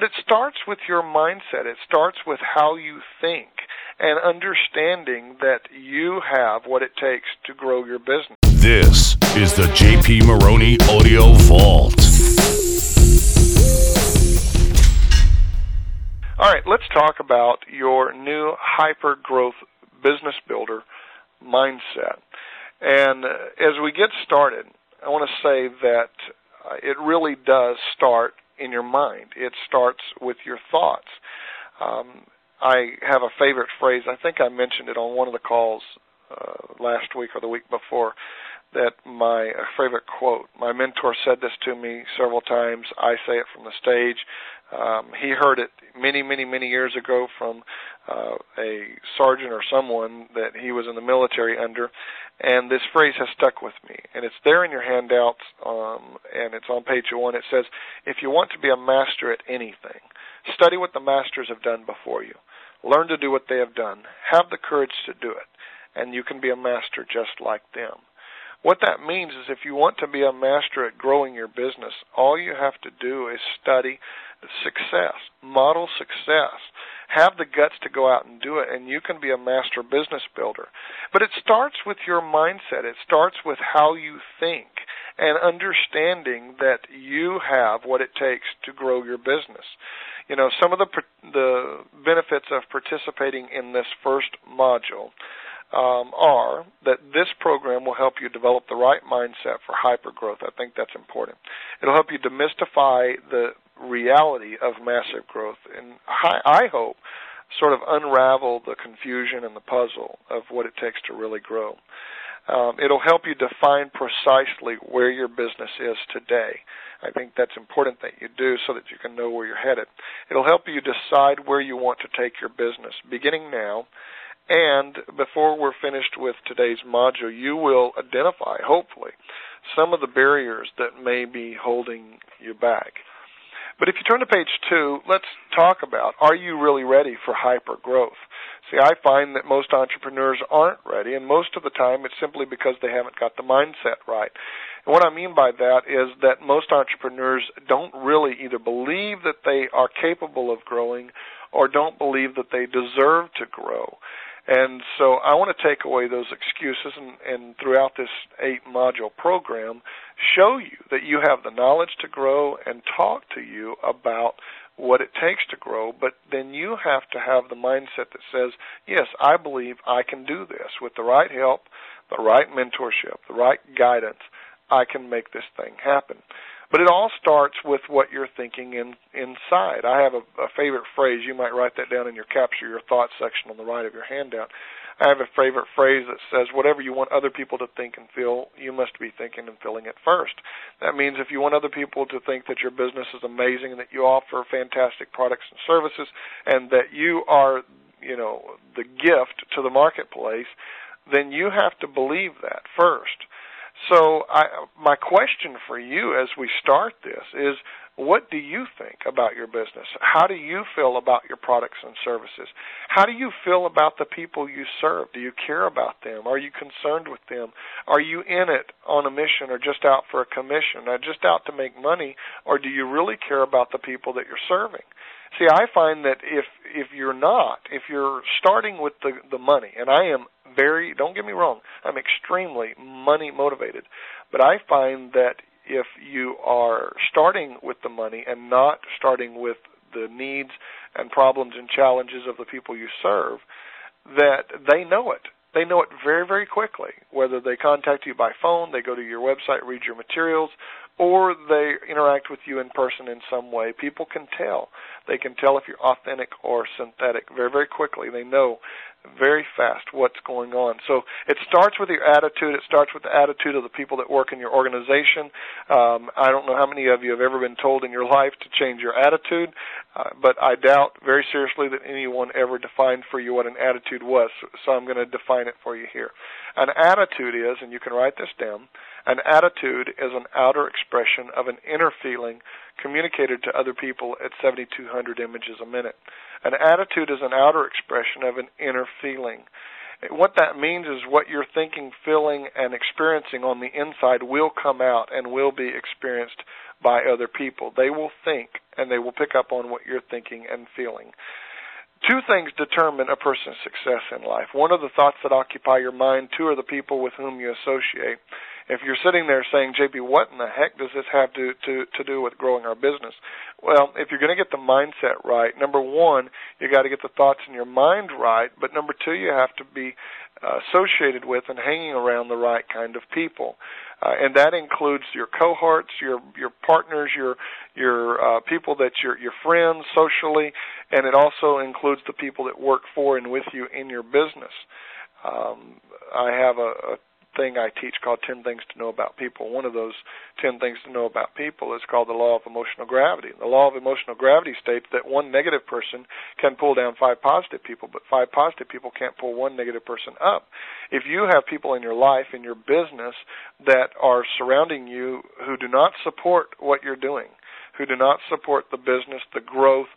But it starts with your mindset. It starts with how you think and understanding that you have what it takes to grow your business. This is the JP Maroney Audio Vault. All right, let's talk about your new hyper growth business builder mindset. And as we get started, I want to say that uh, it really does start in your mind. It starts with your thoughts. Um, I have a favorite phrase. I think I mentioned it on one of the calls uh, last week or the week before. That my favorite quote. My mentor said this to me several times. I say it from the stage. Um, he heard it many, many, many years ago from uh, a sergeant or someone that he was in the military under, and this phrase has stuck with me. And it's there in your handouts, um, and it's on page one. It says, "If you want to be a master at anything, study what the masters have done before you. Learn to do what they have done. Have the courage to do it, and you can be a master just like them." What that means is if you want to be a master at growing your business, all you have to do is study success, model success. Have the guts to go out and do it, and you can be a master business builder. But it starts with your mindset. It starts with how you think and understanding that you have what it takes to grow your business. You know, some of the the benefits of participating in this first module um, are that this program will help you develop the right mindset for hyper growth. I think that's important. It'll help you demystify the reality of massive growth, and I, I hope sort of unravel the confusion and the puzzle of what it takes to really grow. Um, it'll help you define precisely where your business is today. I think that's important that you do so that you can know where you're headed. It'll help you decide where you want to take your business, beginning now. And before we're finished with today's module, you will identify, hopefully, some of the barriers that may be holding you back. But if you turn to page two, let's talk about are you really ready for hyper growth? See, I find that most entrepreneurs aren't ready, and most of the time it's simply because they haven't got the mindset right. And what I mean by that is that most entrepreneurs don't really either believe that they are capable of growing or don't believe that they deserve to grow. And so I want to take away those excuses and, and throughout this eight module program, show you that you have the knowledge to grow and talk to you about what it takes to grow, but then you have to have the mindset that says, yes, I believe I can do this with the right help, the right mentorship, the right guidance. I can make this thing happen. But it all starts with what you're thinking in, inside. I have a, a favorite phrase. You might write that down in your capture your thoughts section on the right of your handout. I have a favorite phrase that says, whatever you want other people to think and feel, you must be thinking and feeling it first. That means if you want other people to think that your business is amazing and that you offer fantastic products and services and that you are, you know, the gift to the marketplace, then you have to believe that first. So I, my question for you as we start this is, what do you think about your business? How do you feel about your products and services? How do you feel about the people you serve? Do you care about them? Are you concerned with them? Are you in it on a mission or just out for a commission? Or just out to make money? Or do you really care about the people that you're serving? See, I find that if if you're not, if you're starting with the the money, and I am very don't get me wrong, I'm extremely money motivated, but I find that if you are starting with the money and not starting with the needs and problems and challenges of the people you serve, that they know it. They know it very, very quickly. Whether they contact you by phone, they go to your website, read your materials, or they interact with you in person in some way, people can tell. They can tell if you're authentic or synthetic very, very quickly. They know very fast what's going on. So it starts with your attitude. It starts with the attitude of the people that work in your organization. Um, I don't know how many of you have ever been told in your life to change your attitude, uh, but I doubt very seriously that anyone ever defined for you what an attitude was. So I'm going to define it for you here. An attitude is, and you can write this down, an attitude is an outer expression of an inner feeling communicated to other people at 7,200 images a minute. An attitude is an outer expression of an inner feeling. What that means is what you're thinking, feeling, and experiencing on the inside will come out and will be experienced by other people. They will think and they will pick up on what you're thinking and feeling. Two things determine a person's success in life. One are the thoughts that occupy your mind. Two are the people with whom you associate. If you're sitting there saying, JP, what in the heck does this have to, to, to do with growing our business? Well, if you're going to get the mindset right, number one, you got to get the thoughts in your mind right, but number two, you have to be uh, associated with and hanging around the right kind of people. Uh, and that includes your cohorts, your your partners, your your uh, people that your your friends socially, and it also includes the people that work for and with you in your business. Um, I have a, a thing I teach called 10 Things to Know About People. One of those 10 Things to Know About People is called the Law of Emotional Gravity. The Law of Emotional Gravity states that one negative person can pull down five positive people, but five positive people can't pull one negative person up. If you have people in your life, in your business, that are surrounding you who do not support what you're doing, who do not support the business, the growth,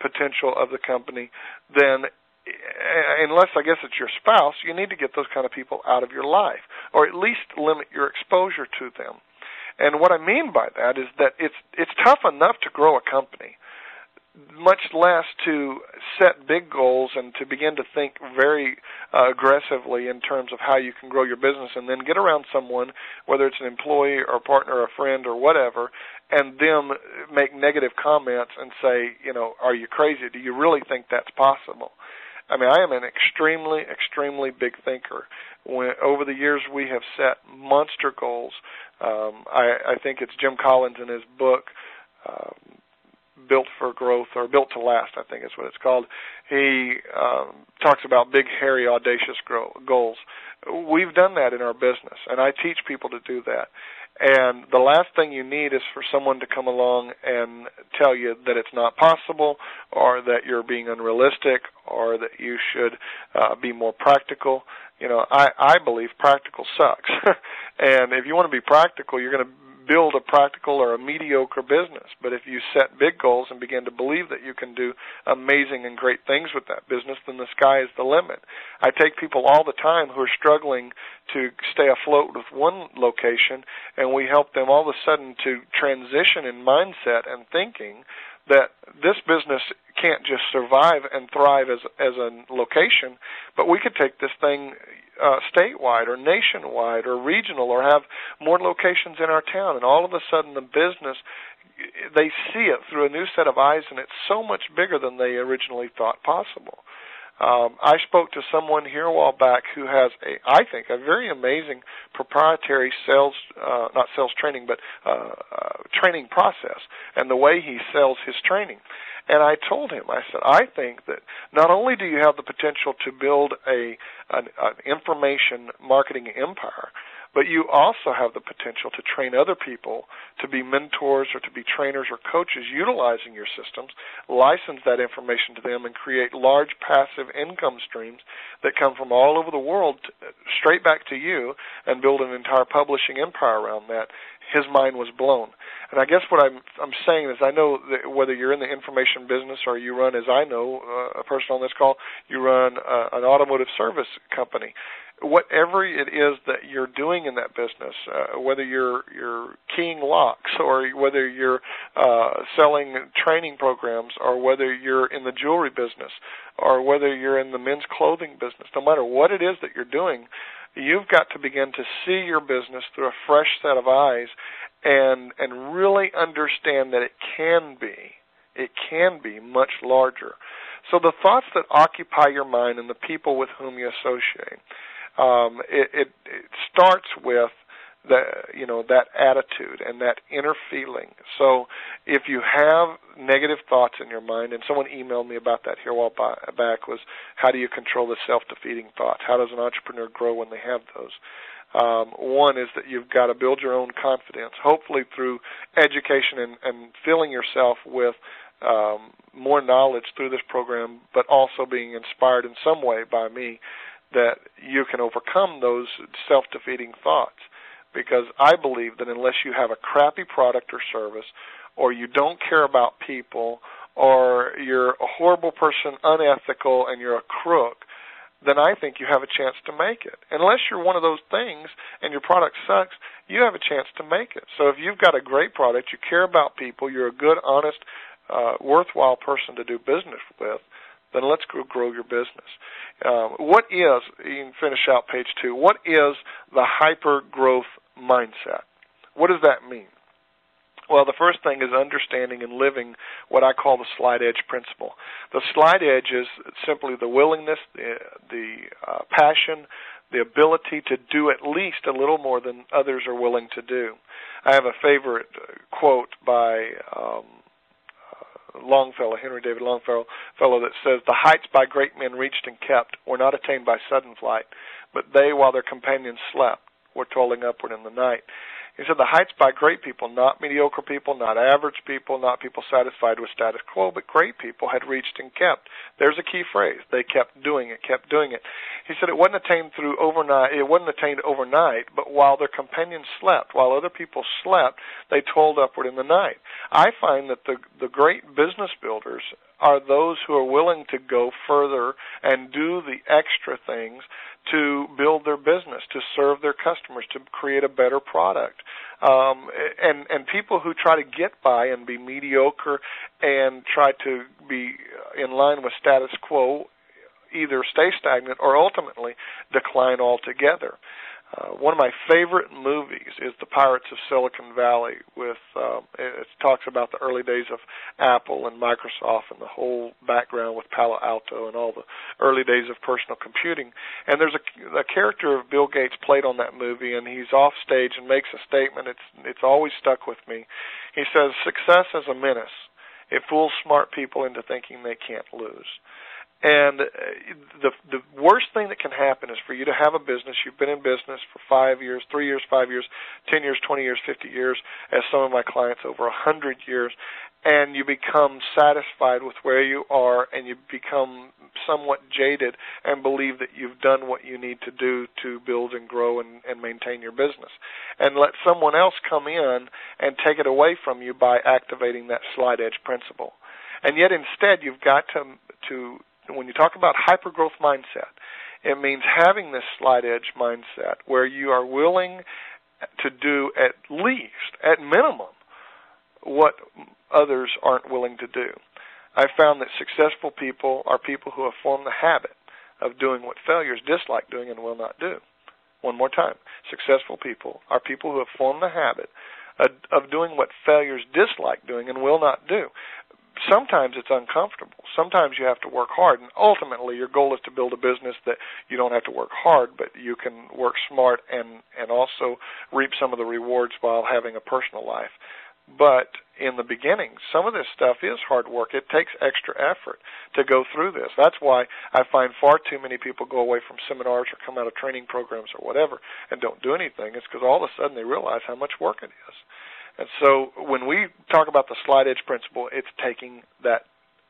potential of the company, then unless I guess it's your spouse, you need to get those kind of people out of your life, or at least limit your exposure to them. And what I mean by that is that it's it's tough enough to grow a company, much less to set big goals and to begin to think very uh, aggressively in terms of how you can grow your business, and then get around someone, whether it's an employee or a partner or a friend or whatever, and them make negative comments and say, you know, are you crazy? Do you really think that's possible? I mean, I am an extremely, extremely big thinker. When over the years we have set monster goals. Um, I, I think it's Jim Collins in his book, um, Built for Growth or Built to Last. I think is what it's called. He um, talks about big, hairy, audacious grow, goals. We've done that in our business, and I teach people to do that. And the last thing you need is for someone to come along and tell you that it's not possible or that you're being unrealistic or that you should uh, be more practical. You know, I, I believe practical sucks. and if you want to be practical, you're going to build a practical or a mediocre business. But if you set big goals and begin to believe that you can do amazing and great things with that business, then the sky is the limit. I take people all the time who are struggling to stay afloat with one location, and we help them all of a sudden to transition in mindset and thinking that this business can't just survive and thrive as as a location, but we could take this thing uh, statewide or nationwide or regional or have more locations in our town, and all of a sudden the business they see it through a new set of eyes, and it's so much bigger than they originally thought possible. Um, I spoke to someone here a while back who has a, I think, a very amazing proprietary sales, uh, not sales training, but uh, uh, training process, and the way he sells his training. And I told him, I said, I think that not only do you have the potential to build a an, an information marketing empire, but you also have the potential to train other people to be mentors or to be trainers or coaches utilizing your systems, license that information to them, and create large passive income streams that come from all over the world uh, straight back to you and build an entire publishing empire around that. His mind was blown. And I guess what I'm I'm saying is I know that whether you're in the information business or you run, as I know, uh, a person on this call, you run uh, an automotive service company whatever it is that you're doing in that business, uh, whether you're you're keying locks or whether you're uh, selling training programs or whether you're in the jewelry business or whether you're in the men's clothing business, no matter what it is that you're doing, you've got to begin to see your business through a fresh set of eyes and and really understand that it can be it can be much larger. So the thoughts that occupy your mind and the people with whom you associate um, it, it, it starts with the you know that attitude and that inner feeling. So if you have negative thoughts in your mind, and someone emailed me about that here a while back, was how do you control the self-defeating thoughts? How does an entrepreneur grow when they have those? Um, one is that you've got to build your own confidence, hopefully through education and, and filling yourself with um, more knowledge through this program, but also being inspired in some way by me that you can overcome those self defeating thoughts. Because I believe that unless you have a crappy product or service, or you don't care about people, or you're a horrible person, unethical, and you're a crook, then I think you have a chance to make it. Unless you're one of those things and your product sucks, you have a chance to make it. So if you've got a great product, you care about people, you're a good, honest, uh, worthwhile person to do business with, then let's go grow your business. Um, what is, you can finish out page two, what is the hyper growth mindset? What does that mean? Well, the first thing is understanding and living what I call the slight edge principle. The slight edge is simply the willingness, the, the uh, passion, the ability to do at least a little more than others are willing to do. I have a favorite quote by um, uh, Longfellow, Henry David Longfellow, fellow that says, "The heights by great men reached and kept were not attained by sudden flight, but they, while their companions slept, were toiling upward in the night." He said the heights by great people, not mediocre people, not average people, not people satisfied with status quo, but great people had reached and kept. There's a key phrase. They kept doing it, kept doing it. He said it wasn't attained through overnight, it wasn't attained overnight, but while their companions slept, while other people slept, they toiled upward in the night. I find that the, the great business builders are those who are willing to go further and do the extra things to build their business, to serve their customers, to create a better product. Um, and and people who try to get by and be mediocre and try to be in line with status quo either stay stagnant or ultimately decline altogether. Uh, one of my favorite movies is The Pirates of Silicon Valley. With uh, it talks about the early days of Apple and Microsoft and the whole background with Palo Alto and all the early days of personal computing. And there's a, a character of Bill Gates played on that movie, and he's off stage and makes a statement. It's it's always stuck with me. He says, "Success is a menace. It fools smart people into thinking they can't lose." And uh, the the worst thing that can happen is for you to have a business. You've been in business for five years, three years, five years, ten years, twenty years, fifty years, as some of my clients over a hundred years, and you become satisfied with where you are, and you become somewhat jaded and believe that you've done what you need to do to build and grow and, and maintain your business, and let someone else come in and take it away from you by activating that slight edge principle. And yet, instead, you've got to to when you talk about hypergrowth mindset, it means having this slight edge mindset where you are willing to do at least, at minimum, what others aren't willing to do. I found that successful people are people who have formed the habit of doing what failures dislike doing and will not do. One more time. Successful people are people who have formed the habit of doing what failures dislike doing and will not do sometimes it's uncomfortable. Sometimes you have to work hard, and ultimately your goal is to build a business that you don't have to work hard, but you can work smart and and also reap some of the rewards while having a personal life. But in the beginning, some of this stuff is hard work. It takes extra effort to go through this. That's why I find far too many people go away from seminars or come out of training programs or whatever and don't do anything. It's because all of a sudden they realize how much work it is. And so when we talk about the slight edge principle, it's taking that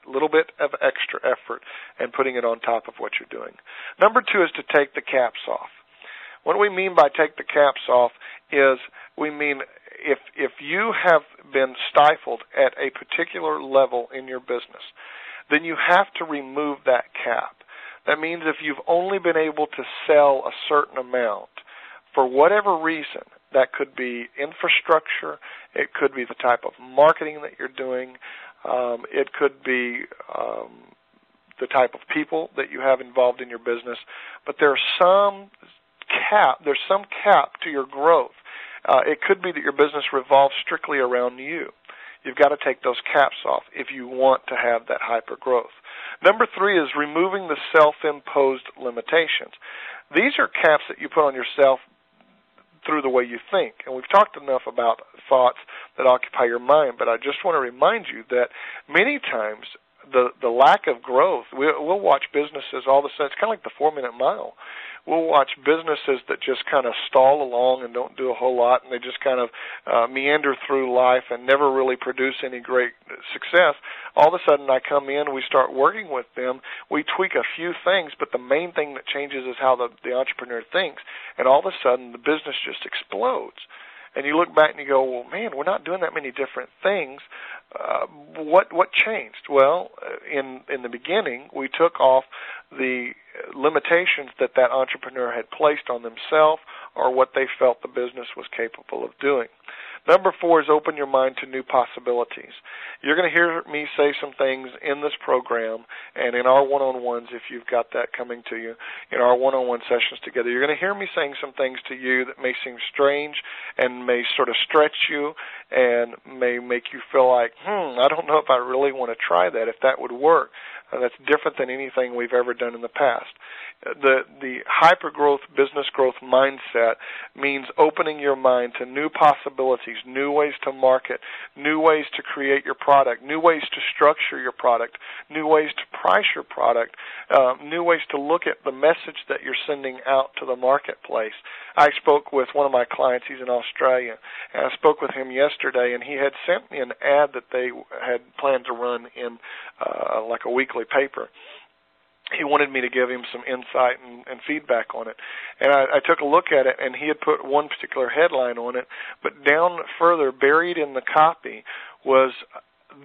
little bit of extra effort and putting it on top of what you're doing. Number two is to take the caps off. What we mean by take the caps off is we mean if if you have been stifled at a particular level in your business, then you have to remove that cap. That means if you've only been able to sell a certain amount for whatever reason, that could be infrastructure. It could be the type of marketing that you're doing. Um, it could be um, the type of people that you have involved in your business. But there's some cap. There's some cap to your growth. Uh, it could be that your business revolves strictly around you. You've got to take those caps off if you want to have that hyper growth. Number three is removing the self-imposed limitations. These are caps that you put on yourself through the way you think. And we've talked enough about thoughts that occupy your mind, but I just want to remind you that many times the the lack of growth, we, we'll watch businesses all of a sudden. It's kind of like the four minute mile we'll watch businesses that just kind of stall along and don't do a whole lot, and they just kind of uh, meander through life and never really produce any great success. All of a sudden, I come in, we start working with them, we tweak a few things, but the main thing that changes is how the, the entrepreneur thinks, and all of a sudden, the business just explodes and you look back and you go, well, man, we're not doing that many different things. Uh, what what changed? Well, uh, in in the beginning, we took off the limitations that that entrepreneur had placed on themselves or what they felt the business was capable of doing. Number four is open your mind to new possibilities. You're going to hear me say some things in this program and in our one-on-ones if you've got that coming to you in our one-on-one sessions together. You're going to hear me saying some things to you that may seem strange and may sort of stretch you and may make you feel like, hmm, I don't know if I really want to try that, if that would work. Uh, that's different than anything we've ever done in the past the the hyper growth business growth mindset means opening your mind to new possibilities, new ways to market, new ways to create your product, new ways to structure your product, new ways to price your product, uh, new ways to look at the message that you're sending out to the marketplace. I spoke with one of my clients. He's in Australia, and I spoke with him yesterday, and he had sent me an ad that they had planned to run in uh, like a weekly paper he wanted me to give him some insight and, and feedback on it. And I, I took a look at it, and he had put one particular headline on it, but down further, buried in the copy, was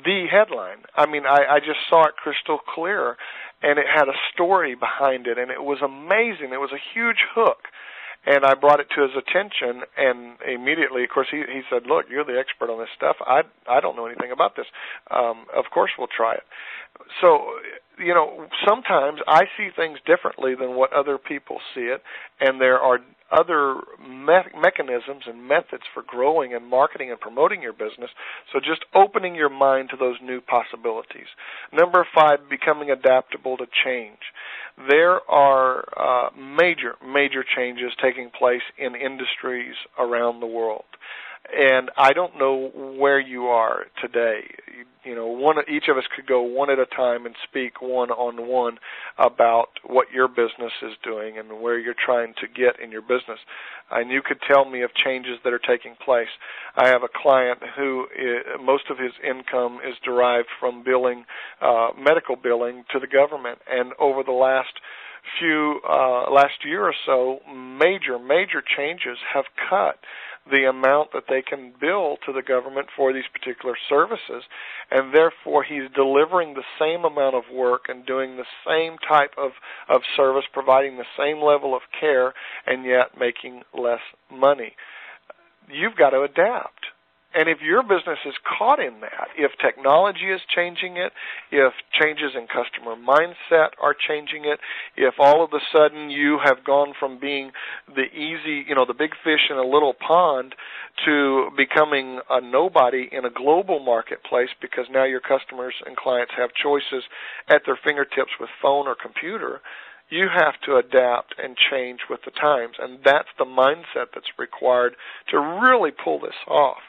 the headline. I mean, I, I just saw it crystal clear, and it had a story behind it, and it was amazing. It was a huge hook and I brought it to his attention, and immediately, of course, he he said, "Look, you're the expert on this stuff. I I don't know anything about this. Um, of course, we'll try it." So, you know, sometimes I see things differently than what other people see it, and there are other me- mechanisms and methods for growing and marketing and promoting your business. So just opening your mind to those new possibilities. Number five, becoming adaptable to change. There are uh, major, major changes taking place in industries around the world and I don't know where you are today. You know, one each of us could go one at a time and speak one on one about what your business is doing and where you're trying to get in your business. And you could tell me of changes that are taking place. I have a client who is, eh, most of his income is derived from billing, uh, medical billing to the government, and over the last few uh, last year or so, major major changes have cut the amount that they can bill to the government for these particular services and therefore he's delivering the same amount of work and doing the same type of of service providing the same level of care and yet making less money. You've got to adapt and if your business is caught in that, if technology is changing it, if changes in customer mindset are changing it, if all of a sudden you have gone from being the easy, you know, the big fish in a little pond to becoming a nobody in a global marketplace because now your customers and clients have choices at their fingertips with phone or computer, you have to adapt and change with the times. And that's the mindset that's required to really pull this off.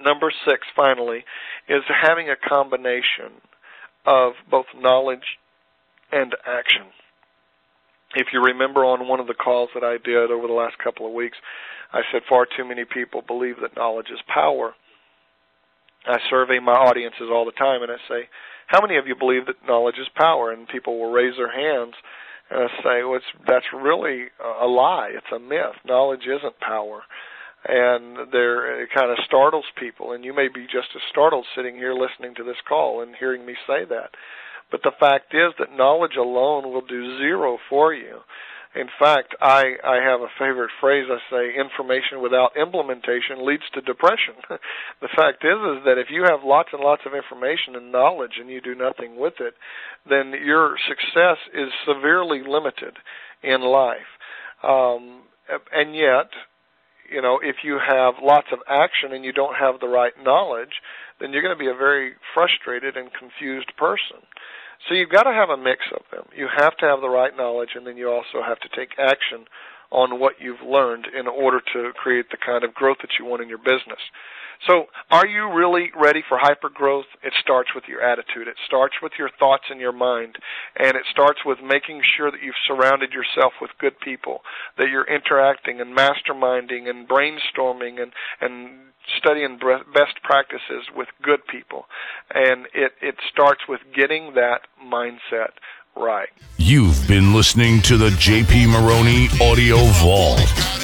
Number six, finally, is having a combination of both knowledge and action. If you remember on one of the calls that I did over the last couple of weeks, I said far too many people believe that knowledge is power. I survey my audiences all the time and I say, how many of you believe that knowledge is power? And people will raise their hands and I say, well, that's really a lie. It's a myth. Knowledge isn't power and there it kind of startles people. And you may be just as startled sitting here listening to this call and hearing me say that. But the fact is that knowledge alone will do zero for you. In fact i i have a favorite phrase. I say information without implementation leads to depression. The fact is is that if you have lots and lots of information and knowledge and you do nothing with it then your success is severely limited in life. Um and yet you know, if you have lots of action and you don't have the right knowledge, then you're going to be a very frustrated and confused person. So you've got to have a mix of them. You have to have the right knowledge and then you also have to take action on what you've learned in order to create the kind of growth that you want in your business. So, are you really ready for hyper growth? It starts with your attitude. It starts with your thoughts in your mind. And it starts with making sure that you've surrounded yourself with good people, that you're interacting and masterminding and brainstorming and, and studying best practices with good people. And it, it starts with getting that mindset right. You've been listening to the JP Maroney Audio Vault.